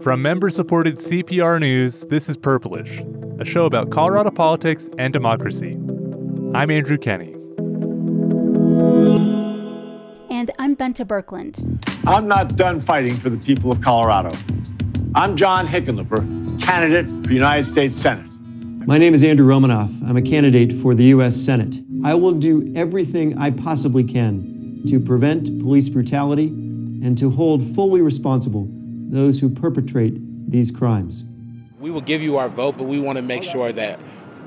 From member supported CPR News, this is Purplish, a show about Colorado politics and democracy. I'm Andrew Kenney. And I'm Bente Birkeland. I'm not done fighting for the people of Colorado. I'm John Hickenlooper, candidate for United States Senate. My name is Andrew Romanoff. I'm a candidate for the U.S. Senate. I will do everything I possibly can to prevent police brutality and to hold fully responsible those who perpetrate these crimes. We will give you our vote, but we want to make sure that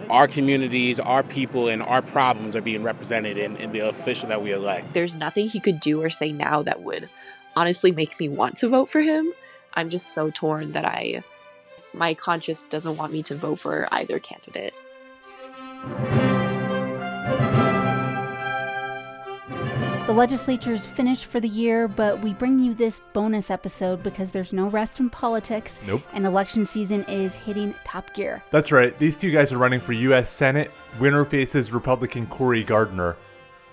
our communities, our people, and our problems are being represented in, in the official that we elect. There's nothing he could do or say now that would honestly make me want to vote for him. I'm just so torn that I my conscience doesn't want me to vote for either candidate. The legislature's finished for the year, but we bring you this bonus episode because there's no rest in politics. Nope. And election season is hitting top gear. That's right. These two guys are running for U.S. Senate. Winner faces Republican Cory Gardner.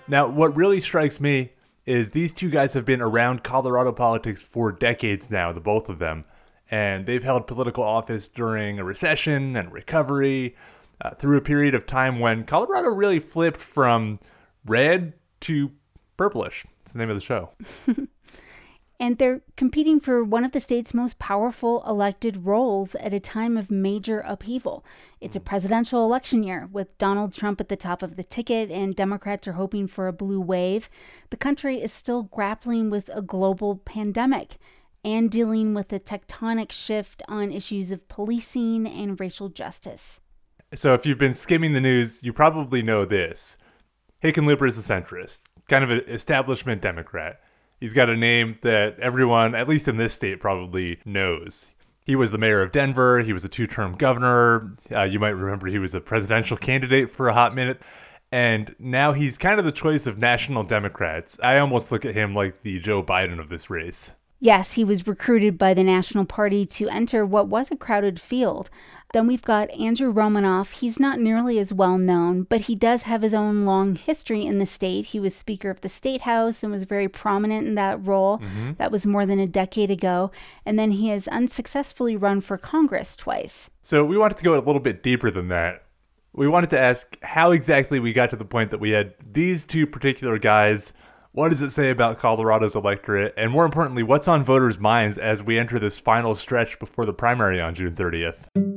Now, what really strikes me is these two guys have been around Colorado politics for decades now, the both of them. And they've held political office during a recession and recovery uh, through a period of time when Colorado really flipped from red to Purplish. It's the name of the show. and they're competing for one of the state's most powerful elected roles at a time of major upheaval. It's a hmm. presidential election year with Donald Trump at the top of the ticket, and Democrats are hoping for a blue wave. The country is still grappling with a global pandemic and dealing with a tectonic shift on issues of policing and racial justice. So, if you've been skimming the news, you probably know this. Hickenlooper is a centrist kind of an establishment Democrat. He's got a name that everyone, at least in this state, probably knows. He was the mayor of Denver. He was a two term governor. Uh, you might remember he was a presidential candidate for a hot minute. And now he's kind of the choice of national Democrats. I almost look at him like the Joe Biden of this race. Yes, he was recruited by the National Party to enter what was a crowded field. Then we've got Andrew Romanoff. He's not nearly as well known, but he does have his own long history in the state. He was Speaker of the State House and was very prominent in that role. Mm-hmm. That was more than a decade ago. And then he has unsuccessfully run for Congress twice. So we wanted to go a little bit deeper than that. We wanted to ask how exactly we got to the point that we had these two particular guys what does it say about Colorado's electorate? And more importantly, what's on voters' minds as we enter this final stretch before the primary on June 30th?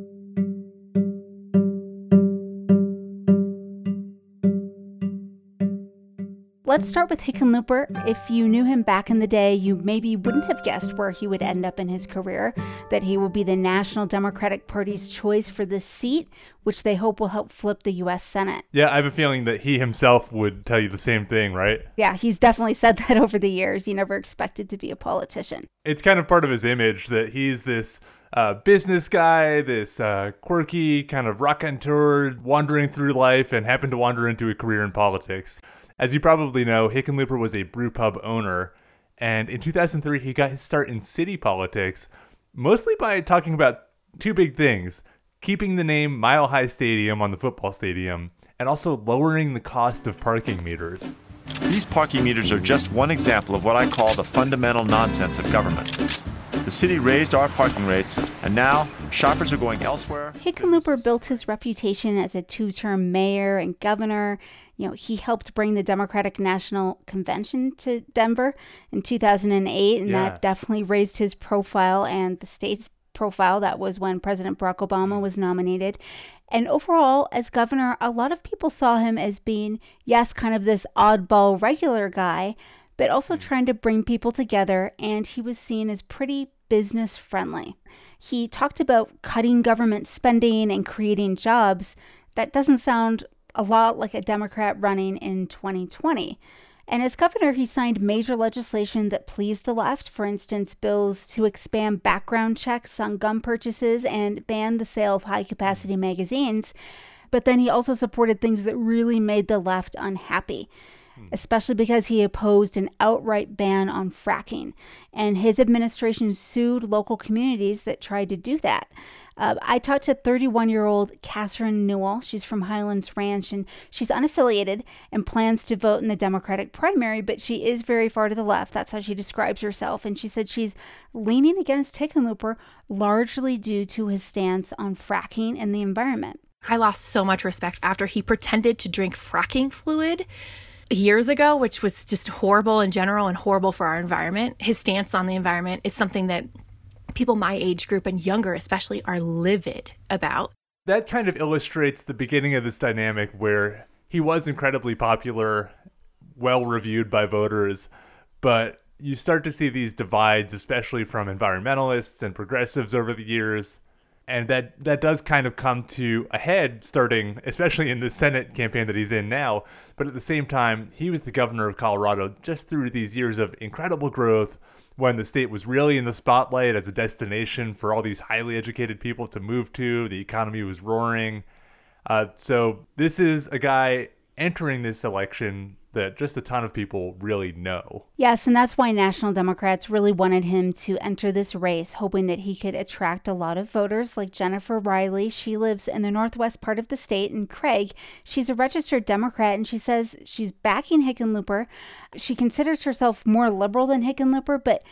Let's start with Hickenlooper. If you knew him back in the day, you maybe wouldn't have guessed where he would end up in his career, that he will be the National Democratic Party's choice for this seat, which they hope will help flip the U.S. Senate. Yeah, I have a feeling that he himself would tell you the same thing, right? Yeah, he's definitely said that over the years. He never expected to be a politician. It's kind of part of his image that he's this uh, business guy, this uh, quirky kind of raconteur wandering through life and happened to wander into a career in politics. As you probably know, Hickenlooper was a brew pub owner, and in 2003 he got his start in city politics, mostly by talking about two big things keeping the name Mile High Stadium on the football stadium, and also lowering the cost of parking meters. These parking meters are just one example of what I call the fundamental nonsense of government. The city raised our parking rates, and now shoppers are going elsewhere. Hickenlooper built his reputation as a two term mayor and governor. You know, he helped bring the Democratic National Convention to Denver in 2008, and yeah. that definitely raised his profile and the state's profile. That was when President Barack Obama mm. was nominated. And overall, as governor, a lot of people saw him as being, yes, kind of this oddball regular guy, but also mm. trying to bring people together, and he was seen as pretty business friendly. He talked about cutting government spending and creating jobs. That doesn't sound a lot like a Democrat running in 2020. And as governor, he signed major legislation that pleased the left, for instance, bills to expand background checks on gun purchases and ban the sale of high capacity magazines. But then he also supported things that really made the left unhappy. Hmm. especially because he opposed an outright ban on fracking. And his administration sued local communities that tried to do that. Uh, I talked to 31 year old Catherine Newell. She's from Highlands Ranch and she's unaffiliated and plans to vote in the Democratic primary, but she is very far to the left. That's how she describes herself. And she said she's leaning against Hickenlooper largely due to his stance on fracking and the environment. I lost so much respect after he pretended to drink fracking fluid years ago, which was just horrible in general and horrible for our environment. His stance on the environment is something that people my age group and younger especially are livid about. That kind of illustrates the beginning of this dynamic where he was incredibly popular, well reviewed by voters, but you start to see these divides, especially from environmentalists and progressives over the years. And that, that does kind of come to a head starting, especially in the Senate campaign that he's in now. But at the same time, he was the governor of Colorado just through these years of incredible growth, when the state was really in the spotlight as a destination for all these highly educated people to move to. The economy was roaring. Uh, so this is a guy entering this election that just a ton of people really know. Yes, and that's why National Democrats really wanted him to enter this race, hoping that he could attract a lot of voters like Jennifer Riley. She lives in the northwest part of the state, and Craig, she's a registered Democrat, and she says she's backing Hickenlooper. She considers herself more liberal than Hickenlooper, but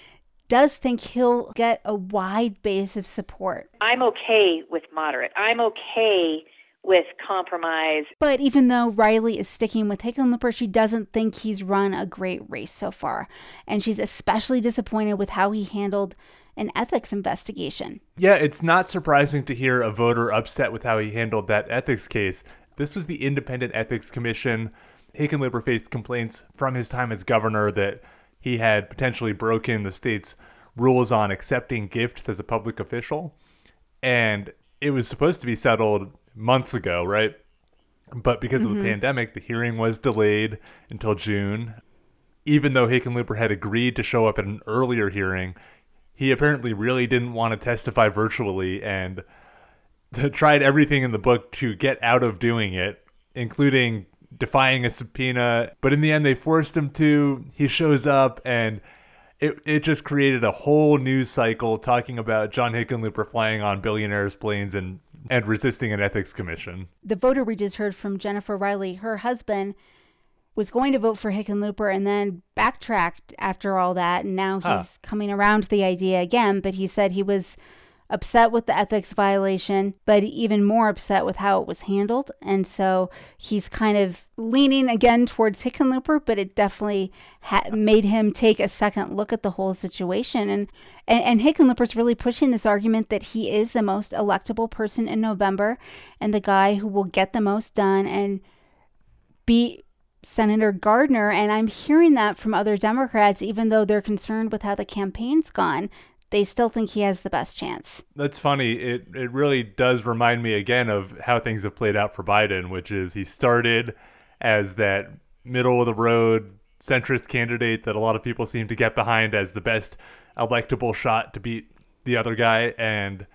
does think he'll get a wide base of support. I'm okay with moderate. I'm okay with compromise. But even though Riley is sticking with Hickenlooper, she doesn't think he's run a great race so far. And she's especially disappointed with how he handled an ethics investigation. Yeah, it's not surprising to hear a voter upset with how he handled that ethics case. This was the Independent Ethics Commission. Hickenlooper faced complaints from his time as governor that he had potentially broken the state's rules on accepting gifts as a public official. And it was supposed to be settled months ago, right? But because mm-hmm. of the mm-hmm. pandemic, the hearing was delayed until June. Even though Hickenlooper had agreed to show up at an earlier hearing, he apparently really didn't want to testify virtually and tried everything in the book to get out of doing it, including defying a subpoena. But in the end, they forced him to. He shows up and it, it just created a whole news cycle talking about John Hickenlooper flying on billionaires' planes and and resisting an ethics commission. The voter we just heard from Jennifer Riley, her husband was going to vote for Hickenlooper and then backtracked after all that. And now he's huh. coming around to the idea again. But he said he was upset with the ethics violation, but even more upset with how it was handled. And so he's kind of leaning again towards Hickenlooper, but it definitely ha- made him take a second look at the whole situation. And, and, and Hickenlooper's really pushing this argument that he is the most electable person in November and the guy who will get the most done and be Senator Gardner, and I'm hearing that from other Democrats, even though they're concerned with how the campaign's gone they still think he has the best chance. That's funny. It it really does remind me again of how things have played out for Biden, which is he started as that middle of the road centrist candidate that a lot of people seem to get behind as the best electable shot to beat the other guy and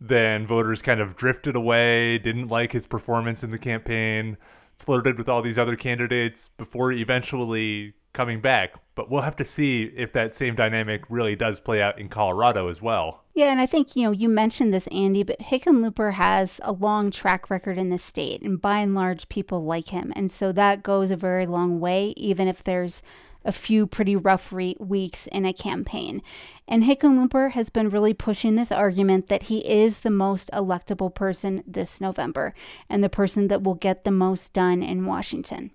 then voters kind of drifted away, didn't like his performance in the campaign, flirted with all these other candidates before eventually coming back. But we'll have to see if that same dynamic really does play out in Colorado as well. Yeah, and I think, you know, you mentioned this, Andy, but Hickenlooper has a long track record in the state, and by and large, people like him. And so that goes a very long way, even if there's a few pretty rough re- weeks in a campaign. And Hickenlooper has been really pushing this argument that he is the most electable person this November and the person that will get the most done in Washington.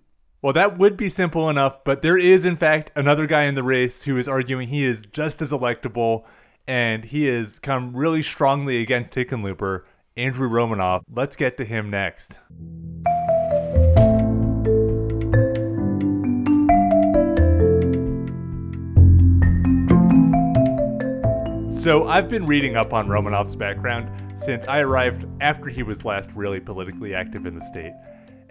Well, that would be simple enough, but there is, in fact, another guy in the race who is arguing he is just as electable, and he has come really strongly against Hickenlooper, Andrew Romanoff. Let's get to him next. So, I've been reading up on Romanoff's background since I arrived after he was last really politically active in the state.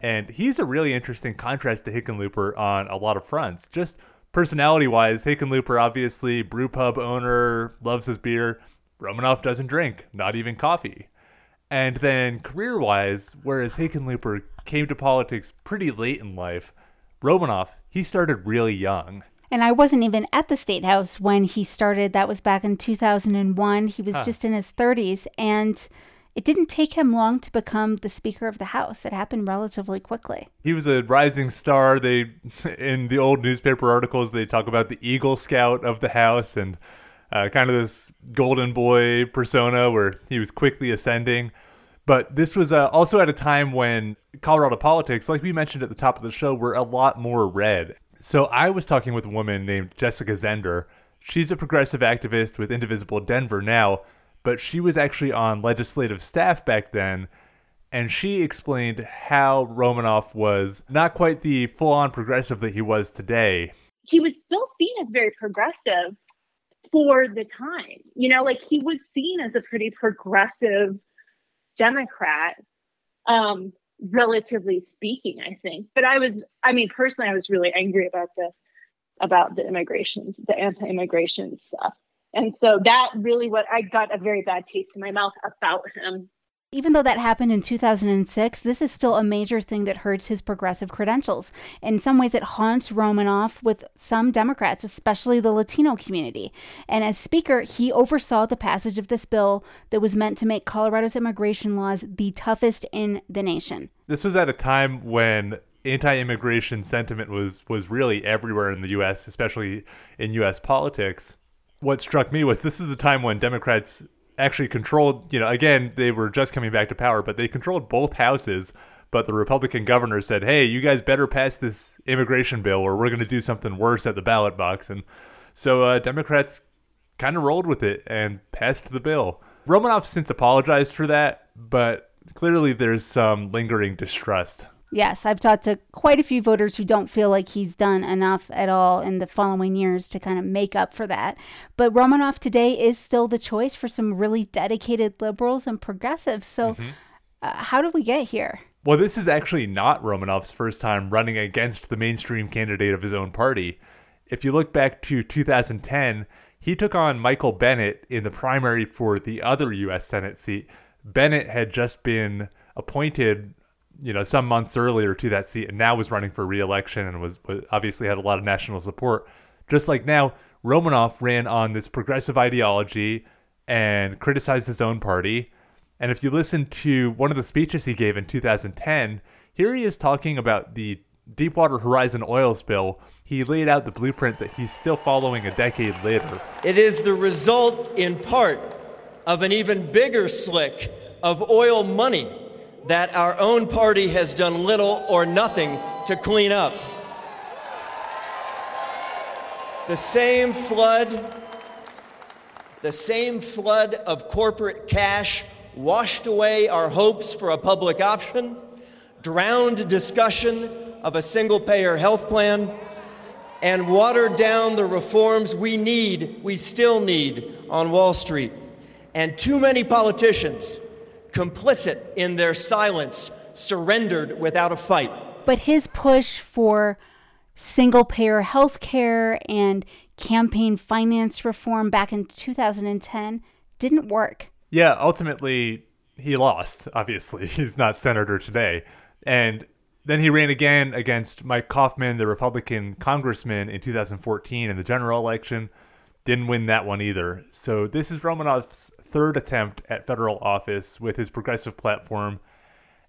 And he's a really interesting contrast to Hickenlooper on a lot of fronts. Just personality wise, Hickenlooper, obviously, brew pub owner, loves his beer. Romanoff doesn't drink, not even coffee. And then career wise, whereas Hickenlooper came to politics pretty late in life, Romanoff, he started really young. And I wasn't even at the State House when he started. That was back in 2001. He was huh. just in his 30s. And it didn't take him long to become the Speaker of the House. It happened relatively quickly. He was a rising star. They, in the old newspaper articles, they talk about the Eagle Scout of the House and uh, kind of this golden boy persona where he was quickly ascending. But this was uh, also at a time when Colorado politics, like we mentioned at the top of the show, were a lot more red. So I was talking with a woman named Jessica Zender. She's a progressive activist with Indivisible Denver now, but she was actually on legislative staff back then. And she explained how Romanoff was not quite the full on progressive that he was today. He was still seen as very progressive for the time. You know, like he was seen as a pretty progressive Democrat, um, relatively speaking, I think. But I was, I mean, personally, I was really angry about the about the immigration, the anti-immigration stuff. And so that really what I got a very bad taste in my mouth about him even though that happened in 2006, this is still a major thing that hurts his progressive credentials. In some ways, it haunts Romanoff with some Democrats, especially the Latino community. And as Speaker, he oversaw the passage of this bill that was meant to make Colorado's immigration laws the toughest in the nation. This was at a time when anti-immigration sentiment was was really everywhere in the US, especially in US politics. What struck me was this is a time when Democrats actually controlled, you know, again, they were just coming back to power, but they controlled both houses. But the Republican governor said, hey, you guys better pass this immigration bill or we're going to do something worse at the ballot box. And so uh, Democrats kind of rolled with it and passed the bill. Romanoff since apologized for that, but clearly there's some lingering distrust Yes, I've talked to quite a few voters who don't feel like he's done enough at all in the following years to kind of make up for that. But Romanoff today is still the choice for some really dedicated liberals and progressives. So, mm-hmm. uh, how did we get here? Well, this is actually not Romanoff's first time running against the mainstream candidate of his own party. If you look back to 2010, he took on Michael Bennet in the primary for the other U.S. Senate seat. Bennet had just been appointed you know, some months earlier to that seat and now was running for reelection and was, was obviously had a lot of national support. Just like now, Romanoff ran on this progressive ideology and criticized his own party. And if you listen to one of the speeches he gave in 2010, here he is talking about the Deepwater Horizon oil spill. He laid out the blueprint that he's still following a decade later. It is the result, in part, of an even bigger slick of oil money that our own party has done little or nothing to clean up. The same flood, the same flood of corporate cash washed away our hopes for a public option, drowned discussion of a single payer health plan, and watered down the reforms we need, we still need on Wall Street. And too many politicians complicit in their silence, surrendered without a fight. But his push for single payer health care and campaign finance reform back in 2010 didn't work. Yeah, ultimately, he lost, obviously. He's not senator today. And then he ran again against Mike Coffman, the Republican congressman, in 2014 in the general election. Didn't win that one either. So this is Romanoff's third attempt at federal office with his progressive platform.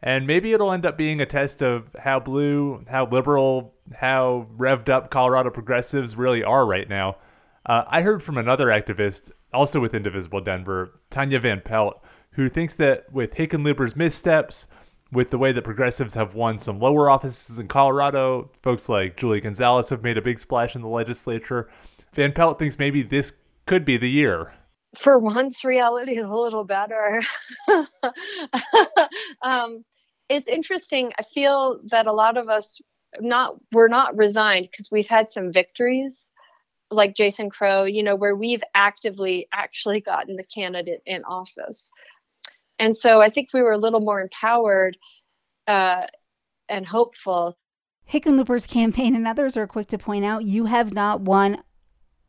And maybe it'll end up being a test of how blue, how liberal, how revved up Colorado progressives really are right now. Uh, I heard from another activist, also with Indivisible Denver, Tanya Van Pelt, who thinks that with Hickenlooper's missteps, with the way that progressives have won some lower offices in Colorado, folks like Julie Gonzalez have made a big splash in the legislature. Van Pelt thinks maybe this could be the year for once reality is a little better. Um, it's interesting. I feel that a lot of us not we're not resigned because we've had some victories like jason crow you know where we've actively actually gotten the candidate in office. And so i think we were a little more empowered uh, and hopeful. Hickenlooper's campaign and others are quick to point out you have not won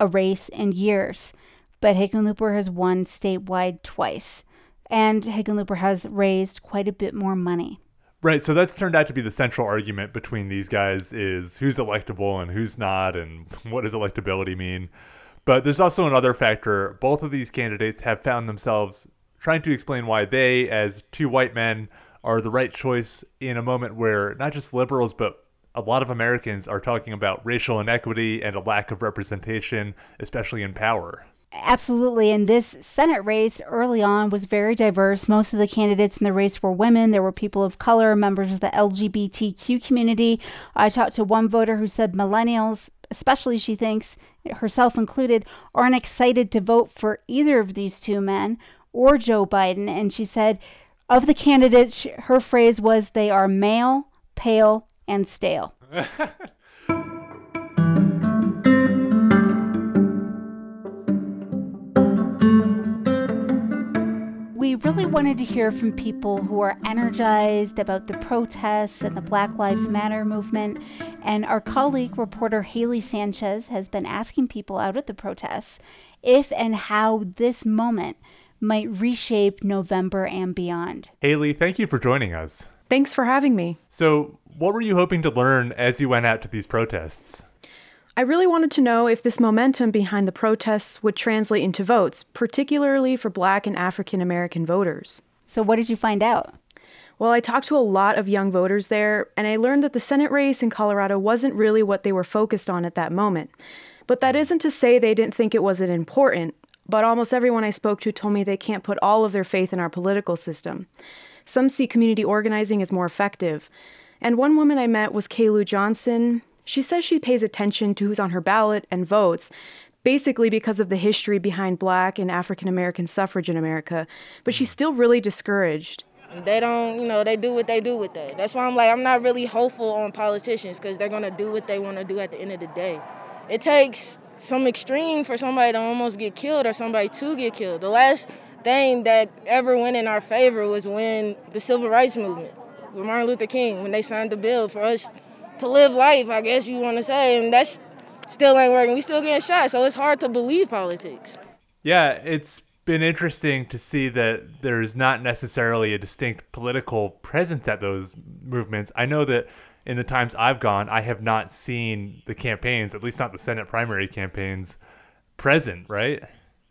a race in years but Hickenlooper has won statewide twice, and Hickenlooper has raised quite a bit more money. Right, so that's turned out to be the central argument between these guys is who's electable and who's not and what does electability mean. But there's also another factor. Both of these candidates have found themselves trying to explain why they as two white men are the right choice in a moment where not just liberals but a lot of Americans are talking about racial inequity and a lack of representation, especially in power. Absolutely. And this Senate race early on was very diverse. Most of the candidates in the race were women. There were people of color, members of the LGBTQ community. I talked to one voter who said millennials, especially she thinks, herself included, aren't excited to vote for either of these two men or Joe Biden. And she said, of the candidates, her phrase was, they are male, pale, and stale. we really wanted to hear from people who are energized about the protests and the Black Lives Matter movement. And our colleague, reporter Hayley Sanchez, has been asking people out at the protests if and how this moment might reshape November and beyond. Hayley, thank you for joining us. Thanks for having me. So, what were you hoping to learn as you went out to these protests? I really wanted to know if this momentum behind the protests would translate into votes, particularly for Black and African American voters. So, what did you find out? Well, I talked to a lot of young voters there, and I learned that the Senate race in Colorado wasn't really what they were focused on at that moment. But that isn't to say they didn't think it wasn't important, but almost everyone I spoke to told me they can't put all of their faith in our political system. Some see community organizing as more effective. And one woman I met was Kaylu Johnson. She says she pays attention to who's on her ballot and votes, basically because of the history behind black and African American suffrage in America, but she's still really discouraged. They don't, you know, they do what they do with that. That's why I'm like, I'm not really hopeful on politicians because they're going to do what they want to do at the end of the day. It takes some extreme for somebody to almost get killed or somebody to get killed. The last thing that ever went in our favor was when the civil rights movement with Martin Luther King, when they signed the bill for us to live life, I guess you want to say, and that's still ain't working. We still getting shot, so it's hard to believe politics. Yeah, it's been interesting to see that there's not necessarily a distinct political presence at those movements. I know that in the times I've gone, I have not seen the campaigns, at least not the Senate primary campaigns, present, right?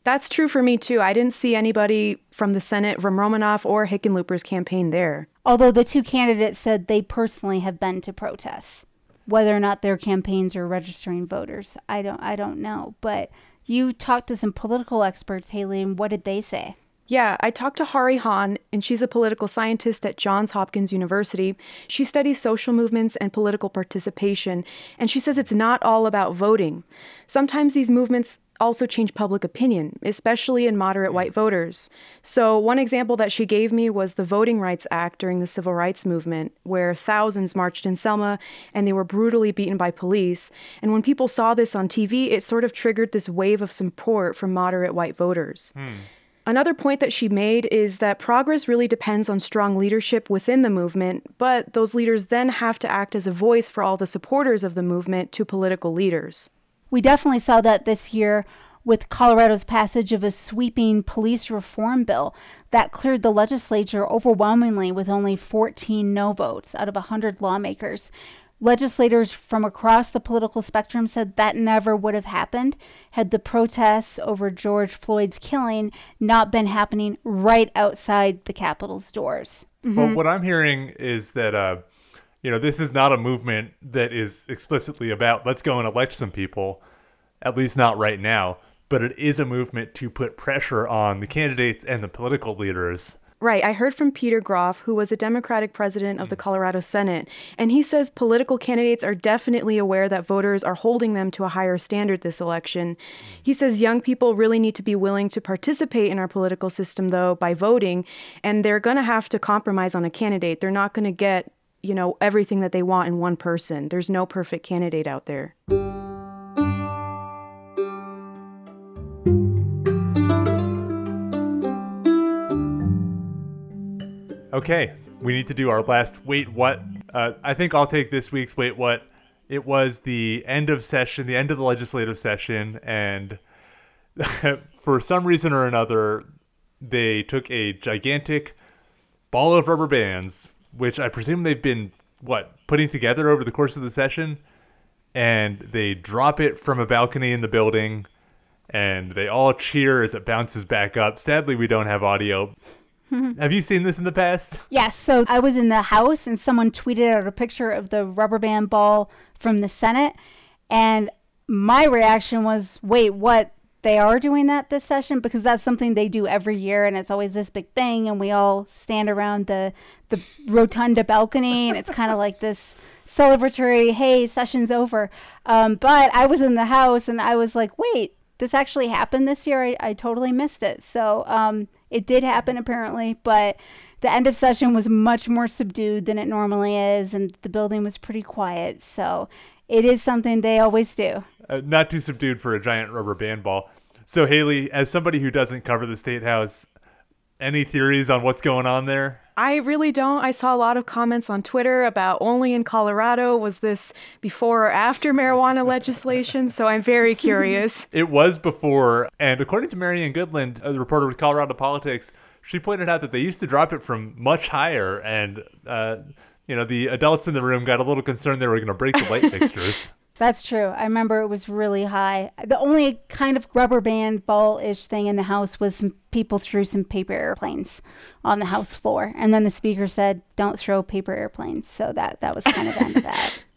That's true for me too. I didn't see anybody from the Senate, from Romanoff or Hickenlooper's campaign there. Although the two candidates said they personally have been to protests. Whether or not their campaigns are registering voters, I don't I don't know. But you talked to some political experts, Hayley, and what did they say? Yeah, I talked to Hahrie Han, and she's a political scientist at Johns Hopkins University. She studies social movements and political participation, and she says it's not all about voting. Sometimes these movements also change public opinion, especially in moderate white voters. So, one example that she gave me was the Voting Rights Act during the Civil Rights Movement, where thousands marched in Selma and they were brutally beaten by police. And when people saw this on TV, it sort of triggered this wave of support from moderate white voters. Hmm. Another point that she made is that progress really depends on strong leadership within the movement, but those leaders then have to act as a voice for all the supporters of the movement to political leaders. We definitely saw that this year with Colorado's passage of a sweeping police reform bill that cleared the legislature overwhelmingly with only 14 no votes out of 100 lawmakers. Legislators from across the political spectrum said that never would have happened had the protests over George Floyd's killing not been happening right outside the Capitol's doors. Mm-hmm. Well, what I'm hearing is that, uh, you know, this is not a movement that is explicitly about let's go and elect some people, at least not right now, but it is a movement to put pressure on the candidates and the political leaders Right. I heard from Peter Groff, who was a Democratic president of the Colorado Senate, and he says political candidates are definitely aware that voters are holding them to a higher standard this election. He says young people really need to be willing to participate in our political system, though, by voting, and they're going to have to compromise on a candidate. They're not going to get, you know, everything that they want in one person. There's no perfect candidate out there. Okay, we need to do our last wait what. Uh, I think I'll take this week's wait what. It was the end of session, the end of the legislative session, and for some reason or another, they took a gigantic ball of rubber bands which I presume they've been what putting together over the course of the session, and they drop it from a balcony in the building, and they all cheer as it bounces back up. Sadly, we don't have audio. have you seen this in the past? Yes. So I was in the House, and someone tweeted out a picture of the rubber band ball from the Senate, and my reaction was, "Wait, what? They are doing that this session because that's something they do every year and it's always this big thing and we all stand around the the rotunda balcony and it's kind of like this celebratory hey session's over. Um, but i was in the house and i was like wait this actually happened this year? I, I totally missed it. So um, it did happen apparently but the end of session was much more subdued than it normally is and the building was pretty quiet. So it is something they always do. Uh, not too subdued for a giant rubber band ball so Hayley, as somebody who doesn't cover the state house, any theories on what's going on there? I really don't. I saw a lot of comments on Twitter about only in Colorado was this before or after marijuana legislation, so I'm very curious. it was before, and according to Marianne Goodland, a reporter with Colorado Politics, she pointed out that they used to drop it from much higher, and uh, you know the adults in the room got a little concerned they were going to break the light fixtures. That's true. I remember it was really high. The only kind of rubber band ball ish thing in the house was some people threw some paper airplanes on the house floor. And then the speaker said, Don't throw paper airplanes. So that, that was kind of the end of that.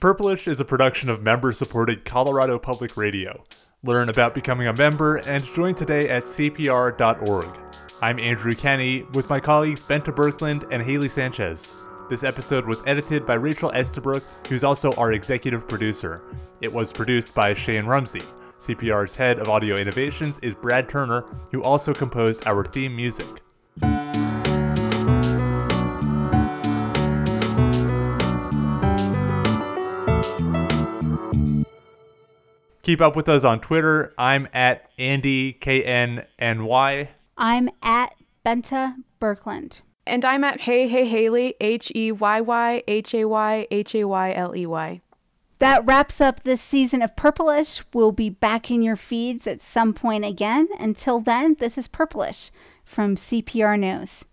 Purplish is a production of member supported Colorado Public Radio. Learn about becoming a member and join today at CPR.org. I'm Andrew Kenney with my colleagues Bente Birkeland and Hayley Sanchez. This episode was edited by Rachel Estabrook, who's also our executive producer. It was produced by Shane Rumsey. CPR's head of audio innovations is Brad Turner, who also composed our theme music. Keep up with us on Twitter. I'm at Andy K N N Y. I'm at Bente Birkeland. And I'm at Hey Hey Hayley, H E Y Y H A Y H A Y L E Y. That wraps up this season of Purplish. We'll be back in your feeds at some point again. Until then, this is Purplish from CPR News.